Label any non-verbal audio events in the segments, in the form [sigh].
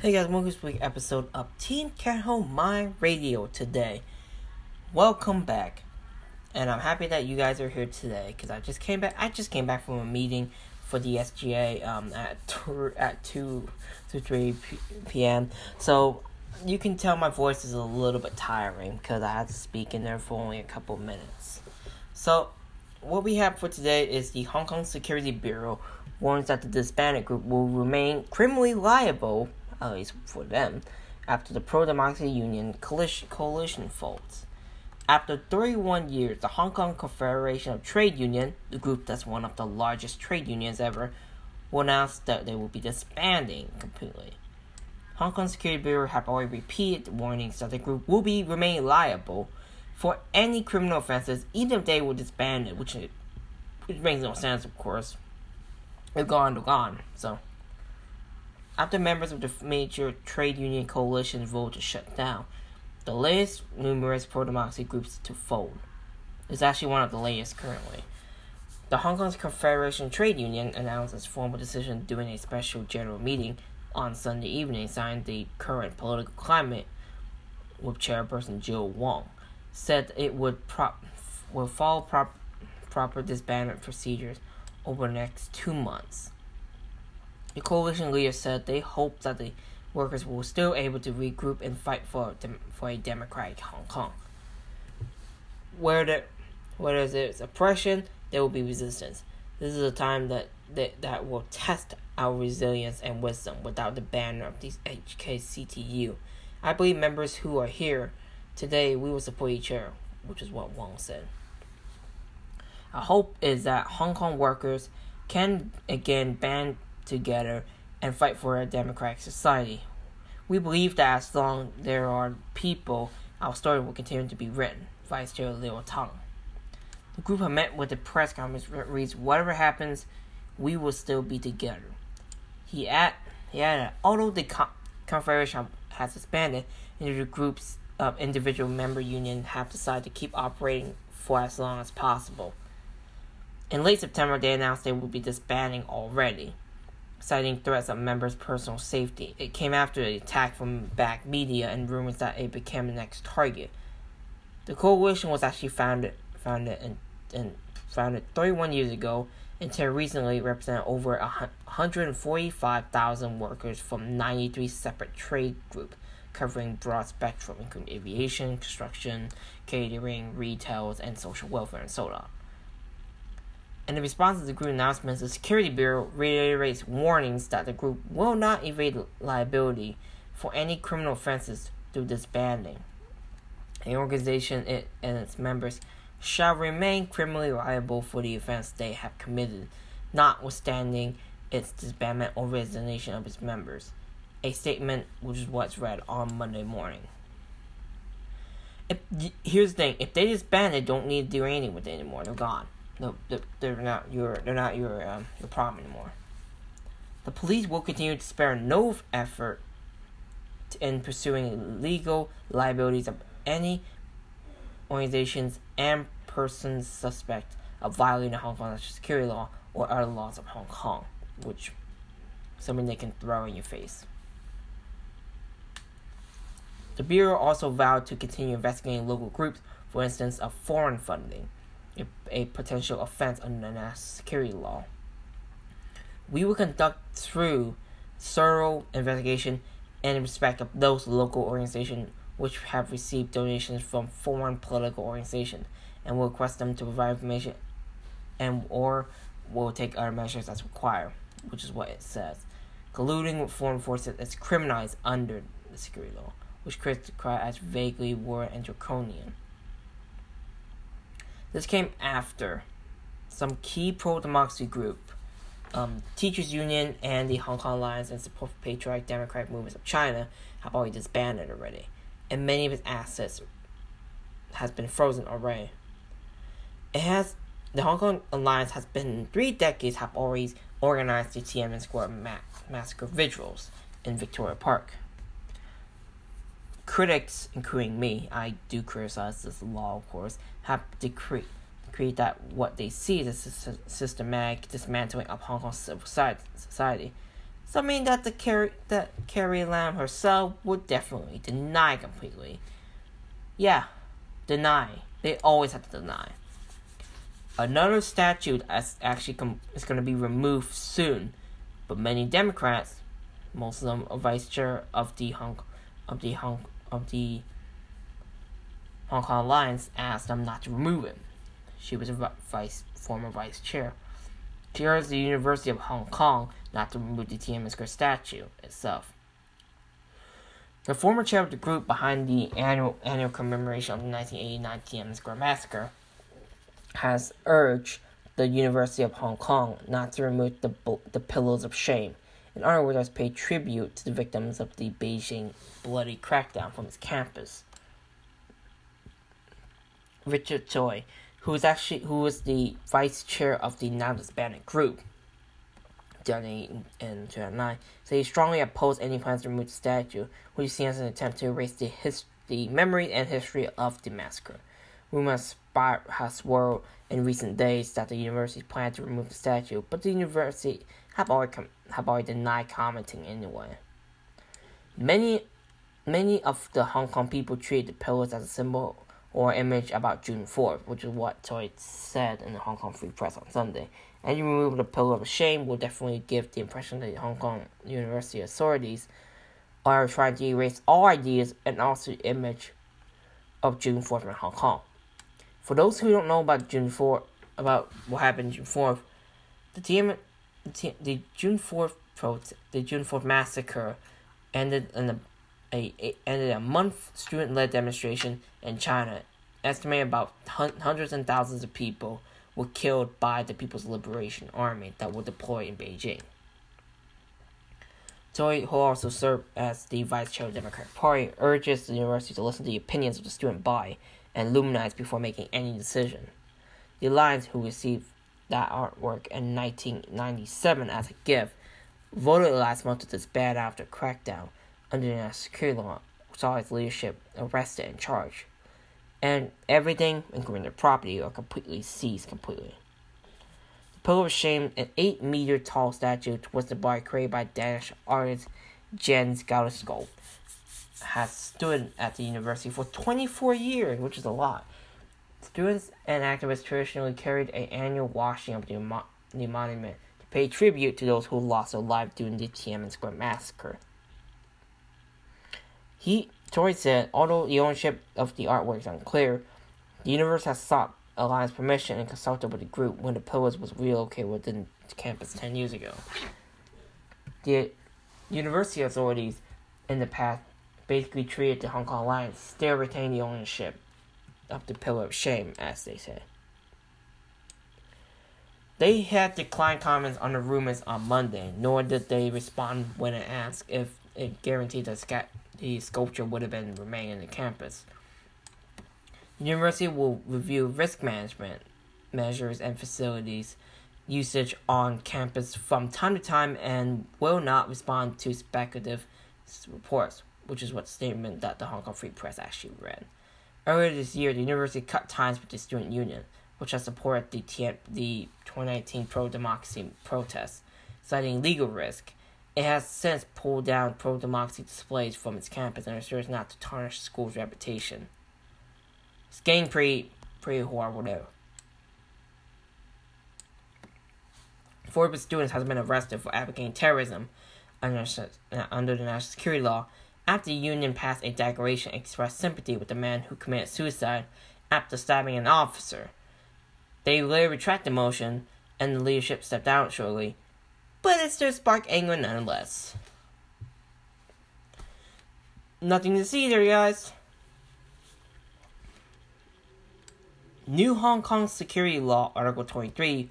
Hey guys, welcome to this episode of Team Cat Home My Radio today. Welcome back, and I'm happy that you guys are here today because I just came back. I just came back from a meeting for the SGA um, at two, at two to three p- p.m. So you can tell my voice is a little bit tiring because I had to speak in there for only a couple minutes. So what we have for today is the Hong Kong Security Bureau warns that the disbanded group will remain criminally liable, at least for them, after the Pro Democracy Union coalition, coalition folds. After 31 years, the Hong Kong Confederation of Trade Union, the group that's one of the largest trade unions ever, will announce that they will be disbanding completely. Hong Kong Security Bureau have already repeated warnings that the group will be remain liable for any criminal offenses, even if they were disbanded, which, which makes no sense, of course. They're gone, they're gone. So, after members of the major trade union coalition vote to shut down, the latest numerous pro-democracy groups to fold. It's actually one of the latest currently. The Hong Kong Confederation Trade Union announced its formal decision during a special general meeting on Sunday evening, citing the current political climate with chairperson Jill Wong, said it would prop will follow prop, proper disbandment procedures over the next two months. The coalition leader said they hope that the workers will still able to regroup and fight for dem- for a democratic Hong Kong. Where the where there's oppression, there will be resistance. This is a time that, that that will test our resilience and wisdom without the banner of these HKCTU. I believe members who are here today we will support each other, which is what Wong said. Our hope is that Hong Kong workers can again band together and fight for a democratic society. We believe that as long there are people, our story will continue to be written. Vice Chair Leo Tang. The group have met with the press conference that reads, "Whatever happens, we will still be together." He add, he added, although the con- confederation has expanded, and the groups of individual member unions have decided to keep operating for as long as possible. In late September, they announced they would be disbanding already, citing threats of members' personal safety. It came after the attack from back media and rumors that it became the next target. The coalition was actually founded founded in, in founded 31 years ago until recently represented over 145,000 workers from 93 separate trade groups covering broad spectrum including aviation, construction, catering, retails, and social welfare and so on. In response to the group announcements, the Security Bureau reiterates warnings that the group will not evade liability for any criminal offenses through disbanding. The organization and its members shall remain criminally liable for the offense they have committed, notwithstanding its disbandment or resignation of its members. A statement which is what's read on Monday morning. If, here's the thing: if they disband, they don't need to do anything with it anymore. They're gone. No, they're not your. They're not your um, your problem anymore. The police will continue to spare no effort in pursuing legal liabilities of any organizations and persons suspect of violating Hong Kong national security law or other laws of Hong Kong, which something they can throw in your face. The Bureau also vowed to continue investigating local groups, for instance, of foreign funding, a, a potential offense under the national security law. We will conduct through thorough investigation in respect of those local organizations which have received donations from foreign political organizations and will request them to provide information and or will take other measures as required, which is what it says. Colluding with foreign forces is criminalized under the security law, which critics cry as vaguely war and draconian. This came after some key pro-democracy group, um, Teachers Union and the Hong Kong Alliance and Support for Patriotic Democratic Movements of China have already disbanded already, and many of its assets has been frozen already. It has the Hong Kong Alliance has been three decades have always organized the Tiananmen Square ma- massacre vigils in Victoria Park. Critics, including me, I do criticize this law, of course, have decreed decreed that what they see is a systematic dismantling of Hong Kong civil society. Something that the Carrie that Carrie Lam herself would definitely deny completely. Yeah, deny. They always have to deny. Another statute is actually com- is going to be removed soon, but many Democrats, most of them vice chair of the Hong of the Hong of the Hong Kong Alliance, asked them not to remove it. She was a vice former vice chair. She the University of Hong Kong not to remove the Square statue itself. The former chair of the group behind the annual annual commemoration of the 1989 Tiananmen Square massacre has urged the University of Hong Kong not to remove the the pillars of shame. In other words, has paid tribute to the victims of the Beijing bloody crackdown from its campus. Richard Choi, who is actually who was the vice chair of the now disbanded group, in, in 2009, said he strongly opposed any plans to remove the statue, which he sees as an attempt to erase the, his, the memory and history of the massacre. Rumors has swirled in recent days that the university planned to remove the statue, but the university have already, com- have already denied commenting anyway. Many, many of the Hong Kong people treat the pillars as a symbol or image about June 4th, which is what Choi said in the Hong Kong Free Press on Sunday. Any removal of the pillar of shame will definitely give the impression that Hong Kong University authorities are trying to erase all ideas and also the image of June 4th in Hong Kong. For those who don't know about June 4th, about what happened June 4th, the the June 4th protest, the June 4th massacre ended in a, a, a ended a month student-led demonstration in China. Estimated about hundreds and thousands of people were killed by the People's Liberation Army that were deployed in Beijing. Choi, who also served as the vice chair of the Democratic Party, urges the university to listen to the opinions of the student body and luminize before making any decision. The Alliance, who received that artwork in 1997 as a gift, voted last month to disband after crackdown under the security law saw its leadership arrested and charged and everything, including their property, are completely seized completely. The Pillar of Shame, an 8 meter tall statue was the bar created by Danish artist Jens Gaudeskov, has stood at the university for 24 years, which is a lot. Students and activists traditionally carried an annual washing of the, mo- the monument to pay tribute to those who lost their lives during the Tiananmen Square massacre. He Choi said, although the ownership of the artwork is unclear, the universe has sought Alliance permission and consulted with the group when the pillars was relocated within the campus 10 years ago. The university authorities in the past basically treated the Hong Kong Alliance, still retain the ownership of the Pillar of Shame, as they say. They had declined comments on the rumors on Monday, nor did they respond when I asked if it guaranteed that the sculpture would have been remain in the campus. The university will review risk management measures and facilities usage on campus from time to time and will not respond to speculative reports, which is what statement that the Hong Kong Free Press actually read. Earlier this year, the university cut ties with the student union, which has supported the, the 2019 pro-democracy protests, citing legal risk it has since pulled down pro democracy displays from its campus and assures not to tarnish the school's reputation. It's getting pretty, pretty horrible though. Four of its students has been arrested for advocating terrorism under, uh, under the national security law after the union passed a declaration expressed sympathy with the man who committed suicide after stabbing an officer. They later retracted the motion, and the leadership stepped down shortly, but it still sparked anger nonetheless. Nothing to see there, guys. new Hong Kong security law, Article 23.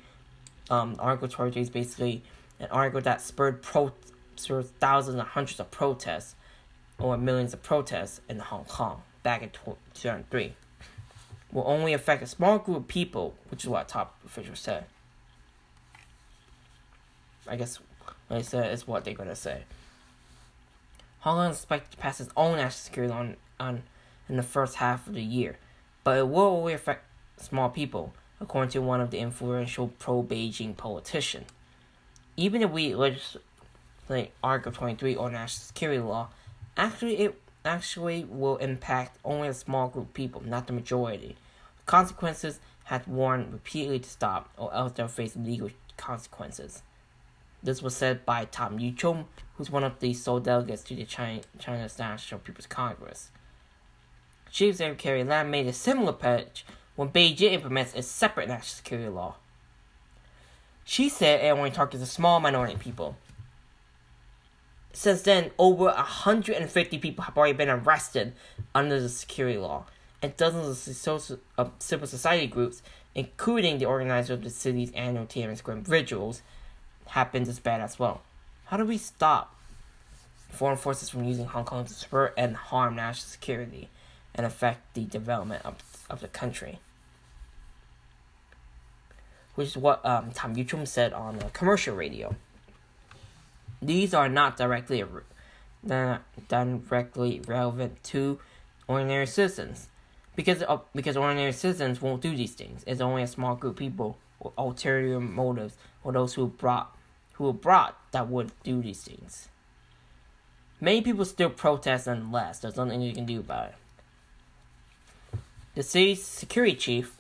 Um, Article 23 is basically an article that spurred pro- spurred thousands and hundreds of protests, or millions of protests in Hong Kong back in 2003. Will only affect a small group of people, which is what top officials said. I guess what they said is what they're gonna say. Hong Kong is expected to pass its own national security law on, on in the first half of the year, but it will only affect small people, according to one of the influential pro-Beijing politicians. Even if we legislate Article 23 or national security law, actually it actually will impact only a small group of people, not the majority. The consequences had warned repeatedly to stop, or else they'll face legal consequences. This was said by Tam Yiu-chung, who's one of the sole delegates to the China, China's National People's Congress. Chief Secretary Lam made a similar pledge when Beijing implements a separate national security law. She said it only targets a small minority of people. Since then, over 150 people have already been arrested under the security law, and dozens of civil society groups, including the organizer of the city's annual Tiananmen Square vigils, have is bad as well. How do we stop foreign forces from using Hong Kong to spur and harm national security and affect the development of, of the country? Which is what um, Tam Yiu-chung said on commercial radio. These are not directly not directly relevant to ordinary citizens, because uh, because ordinary citizens won't do these things. It's only a small group of people with ulterior motives or those who brought who were brought that would do these things. Many people still protest nonetheless. There's nothing you can do about it. The city's security chief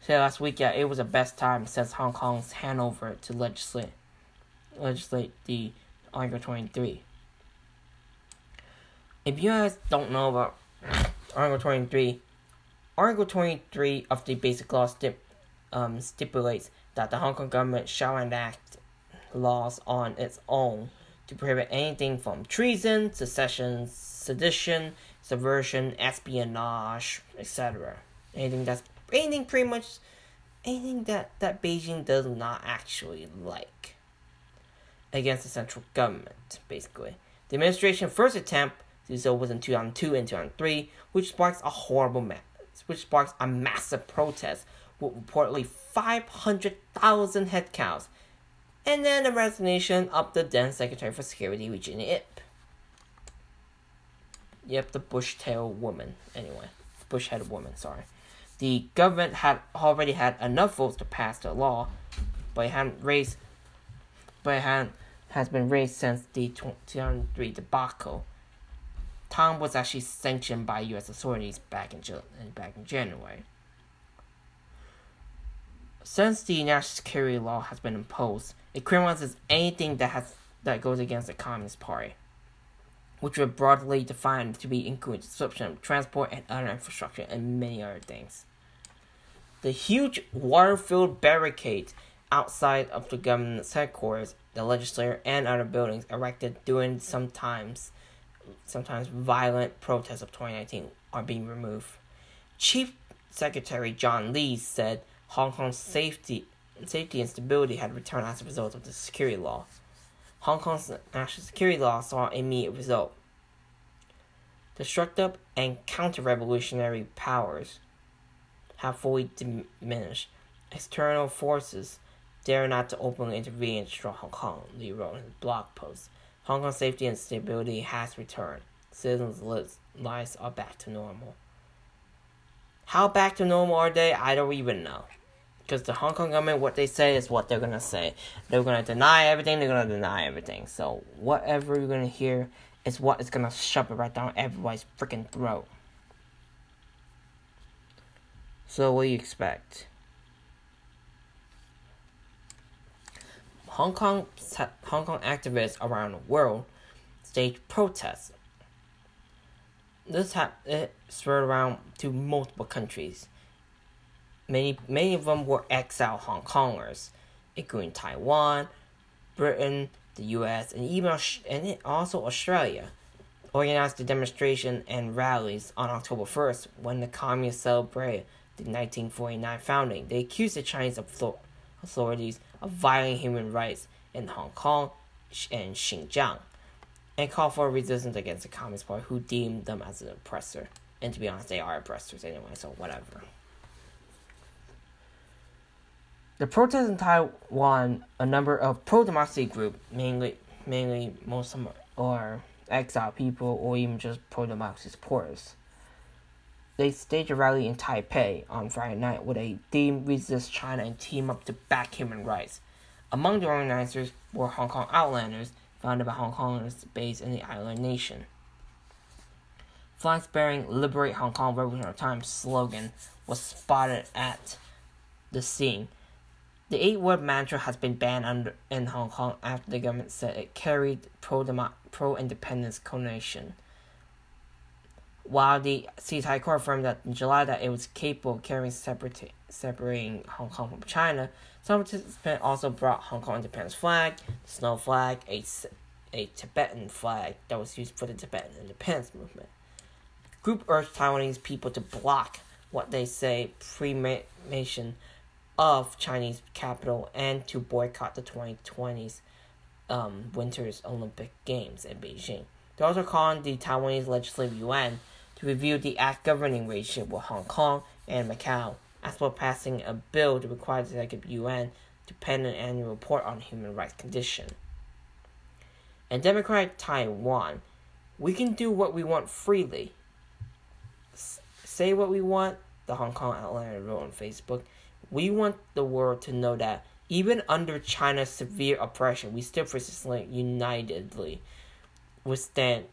said last week that it was the best time since Hong Kong's handover to legislate legislate the Article 23. If you guys don't know about Article 23, Article 23 of the Basic Law stip, um, stipulates that the Hong Kong government shall enact laws on its own to prohibit anything from treason, secession, sedition, subversion, espionage, etc. Anything that's anything pretty much anything that, that Beijing does not actually like against the central government, basically. The administration's first attempt to do so was in 2002 and 2003, which sparks a horrible which sparks a massive protest with reportedly 500,000 headcounts, and then the resignation of the then Secretary for Security, Regina Ip. Yep, the bush-tail woman. Anyway, bush-headed woman. Sorry. The government had already had enough votes to pass the law, but it hadn't raised, but it hadn't, has been raised since the 2003 debacle. Tom was actually sanctioned by U.S. authorities back in back in January. Since the national security law has been imposed, it criminalizes anything that has that goes against the Communist Party, which were broadly defined to be including disruption of transport and other infrastructure and many other things. The huge water-filled barricades outside of the government's headquarters, the legislature, and other buildings erected during sometimes sometimes violent protests of 2019 are being removed. Chief Secretary John Lee said Hong Kong's safety, safety and stability had returned as a result of the security law. Hong Kong's national security law saw an immediate result. Destructive and counter-revolutionary powers have fully diminished. External forces dare not to openly intervene destroy Hong Kong, Lee wrote in his blog post. Hong Kong's safety and stability has returned. Citizens' lives are back to normal. How back to normal are they? I don't even know. Because the Hong Kong government, what they say is what they're gonna say. They're gonna deny everything. They're gonna deny everything. So whatever you're gonna hear is what is gonna shove it right down everybody's freaking throat. So what do you expect? Hong Kong Hong Kong activists around the world staged protests. This ha- it spread around to multiple countries. Many, many of them were exiled Hong Kongers, including Taiwan, Britain, the U.S., and even and also Australia. Organized the demonstration and rallies on October 1st when the communists celebrated the 1949 founding. They accused the Chinese authorities of violating human rights in Hong Kong and Xinjiang and called for resistance against the Communist Party, who deemed them as an oppressor. And to be honest, they are oppressors anyway, so whatever. The protests in Taiwan, a number of pro-democracy groups, mainly mainly them are exiled people or even just pro-democracy supporters. They staged a rally in Taipei on Friday night with a theme resist China and team up to back human rights. Among the organizers were Hong Kong Outlanders, founded by Hong Kongers based in the island nation. Flags bearing Liberate Hong Kong Revolutionary Times slogan was spotted at the scene. The eight word mantra has been banned under, in Hong Kong after the government said it carried pro pro independence connotation. While the High Court affirmed that in July that it was capable of carrying separate, separating Hong Kong from China, some participants also brought Hong Kong independence flag, snow flag, a, a Tibetan flag that was used for the Tibetan independence movement. Group urged Taiwanese people to block what they say premation of Chinese capital and to boycott the 2020s um, Winter's Olympic Games in Beijing. They also called on the Taiwanese Legislative Yuan to review the act governing relationship with Hong Kong and Macau, as well as passing a bill to require the Executive Yuan to pen an annual report on human rights condition. In democratic Taiwan, we can do what we want freely. S- say what we want, the Hong Kong Outlander wrote on Facebook. We want the world to know that even under China's severe oppression, we still persistently, unitedly withstand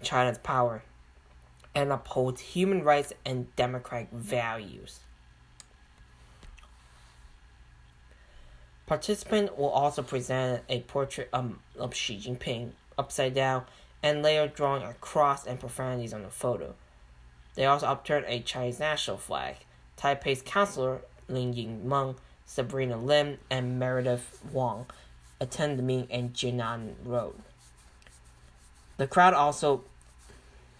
China's power and uphold human rights and democratic values. Participants will also present a portrait um, of Xi Jinping upside down and later drawing a cross and profanities on the photo. They also upturned a Chinese national flag. Taipei's councillor Lin Yingmeng, Sabrina Lim, and Meredith Wong attend the meeting in Jinan Road. The crowd also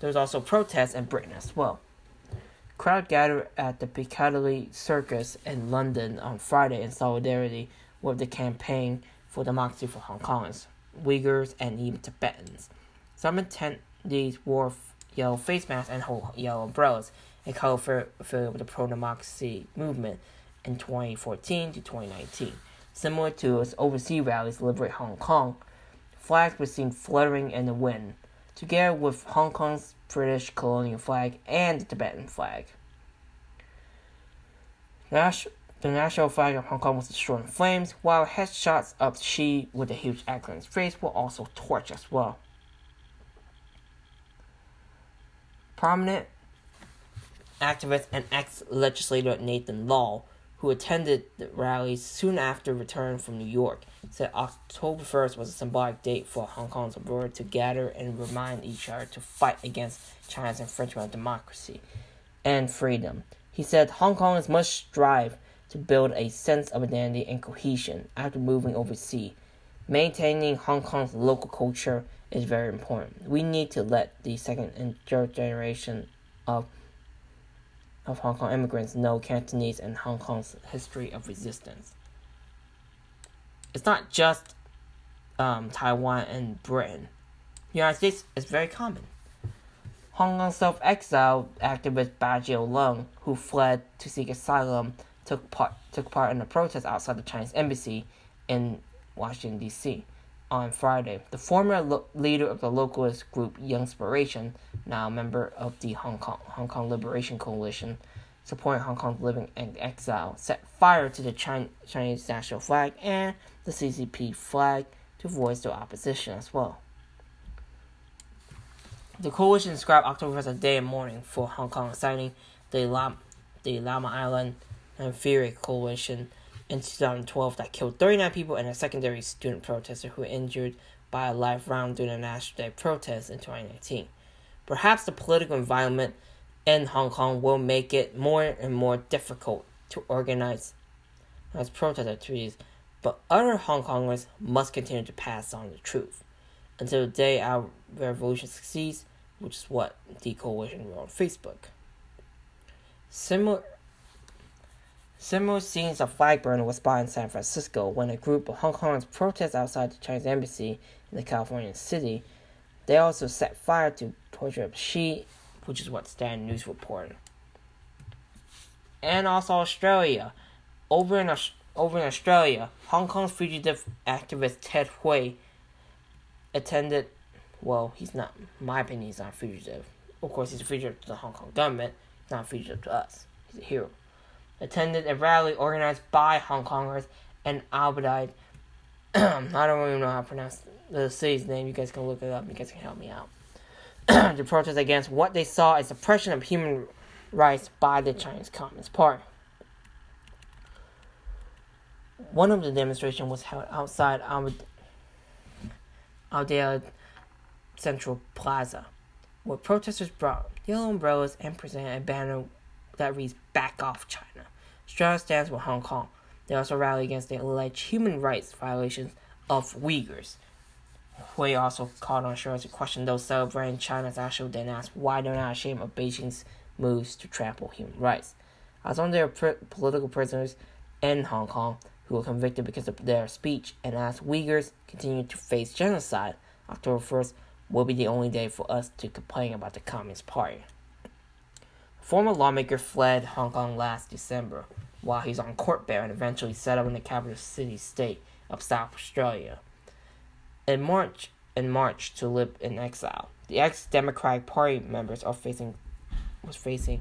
there was also protests in Britain as well. Crowd gathered at the Piccadilly Circus in London on Friday in solidarity with the campaign for democracy for Hong Kongers, Uyghurs, and even Tibetans. Some attendees wore yellow face masks and hold yellow umbrellas, a color with the pro-democracy movement in 2014 to 2019. Similar to its overseas rallies liberate Hong Kong, flags were seen fluttering in the wind, together with Hong Kong's British colonial flag and the Tibetan flag. The national flag of Hong Kong was destroyed in flames, while headshots of Xi with a huge X on his face were also torched as well. Prominent activist and ex legislator Nathan Law who attended the rallies soon after return from New York, said October 1st was a symbolic date for Hong Kong's ability to gather and remind each other to fight against China's infringement of democracy and freedom. He said Hong Kongers must strive to build a sense of identity and cohesion after moving overseas. Maintaining Hong Kong's local culture is very important. We need to let the second and third generation of of Hong Kong immigrants know Cantonese and Hong Kong's history of resistance. It's not just um, Taiwan and Britain. The United States is very common. Hong Kong self-exiled activist Baggio Leung, who fled to seek asylum, took part took part in a protest outside the Chinese embassy in Washington D.C. on Friday. The former lo- leader of the localist group Youngspiration now a member of the Hong Kong Hong Kong Liberation Coalition, supporting Hong Kong's living in exile, set fire to the Chinese national flag and the CCP flag to voice their opposition as well. The coalition described October as a day and mourning for Hong Kong, citing the Lam, the Lamma Island and Fury coalition in 2012 that killed 39 people and a secondary student protester who injured by a live round during a National Day protest in 2019. Perhaps the political environment in Hong Kong will make it more and more difficult to organize as protest activities, but other Hong Kongers must continue to pass on the truth until the day our revolution succeeds, which is what the coalition wrote on Facebook. Similar, Similar scenes of flag burning was spotted in San Francisco when a group of Hong Kongers protested outside the Chinese embassy in the California city. They also set fire to Torture of She, which is what Stand News reported. And also Australia. Over in, over in Australia, Hong Kong's fugitive activist Ted Hui attended, well, he's not, my opinion, he's not a fugitive. Of course, he's a fugitive to the Hong Kong government, not a fugitive to us. He's a hero. Attended a rally organized by Hong Kongers and Albadide. [clears throat] I don't even know how to pronounce the city's name. You guys can look it up. You guys can help me out. [clears throat] to protest against what they saw as suppression of human rights by the Chinese Communist Party. One of the demonstrations was held outside Aldea Central Plaza, where protesters brought yellow umbrellas and presented a banner that reads Back Off China. Australia stands with Hong Kong. They also rally against the alleged human rights violations of Uyghurs. Hui also called on Australia to question those celebrating China's action, then asked why they're not ashamed of Beijing's moves to trample human rights. As on their pr- political prisoners in Hong Kong who were convicted because of their speech, and as Uyghurs continue to face genocide, October 1st will be the only day for us to complain about the Communist Party. Former lawmaker fled Hong Kong last December while he's on court bail and eventually settled in the capital city state of South Australia. In March, in March to live in exile, the ex-Democratic Party members are facing was facing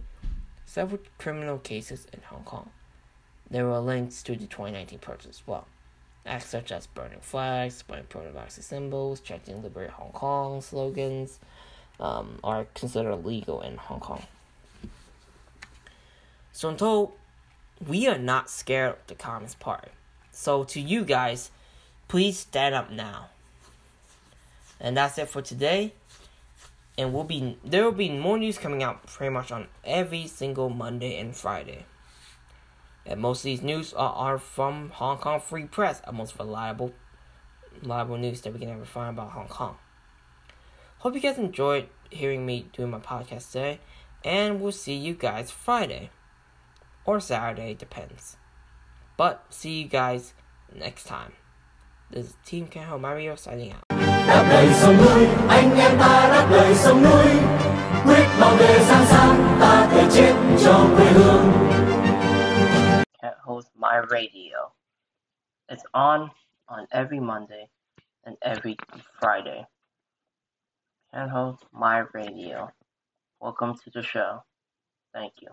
several criminal cases in Hong Kong. There were links to the 2019 protests as well. Acts such as burning flags, burning pro-democracy symbols, chanting "Liberate Hong Kong" slogans um, are considered illegal in Hong Kong. So until we are not scared of the Communist Party. So to you guys, please stand up now. And that's it for today. And we'll be there will be more news coming out pretty much on every single Monday and Friday. And most of these news are, are from Hong Kong Free Press, a most reliable reliable news that we can ever find about Hong Kong. Hope you guys enjoyed hearing me doing my podcast today, and we'll see you guys Friday or Saturday, depends. But see you guys next time. This is Team Canho Mario signing out. đáp lời sông núi anh em ta đáp lời sông núi quyết bảo vệ giang sang ta thể chết cho quê hương Can't host my radio. It's on on every Monday and every Friday. Can't host my radio. Welcome to the show. Thank you.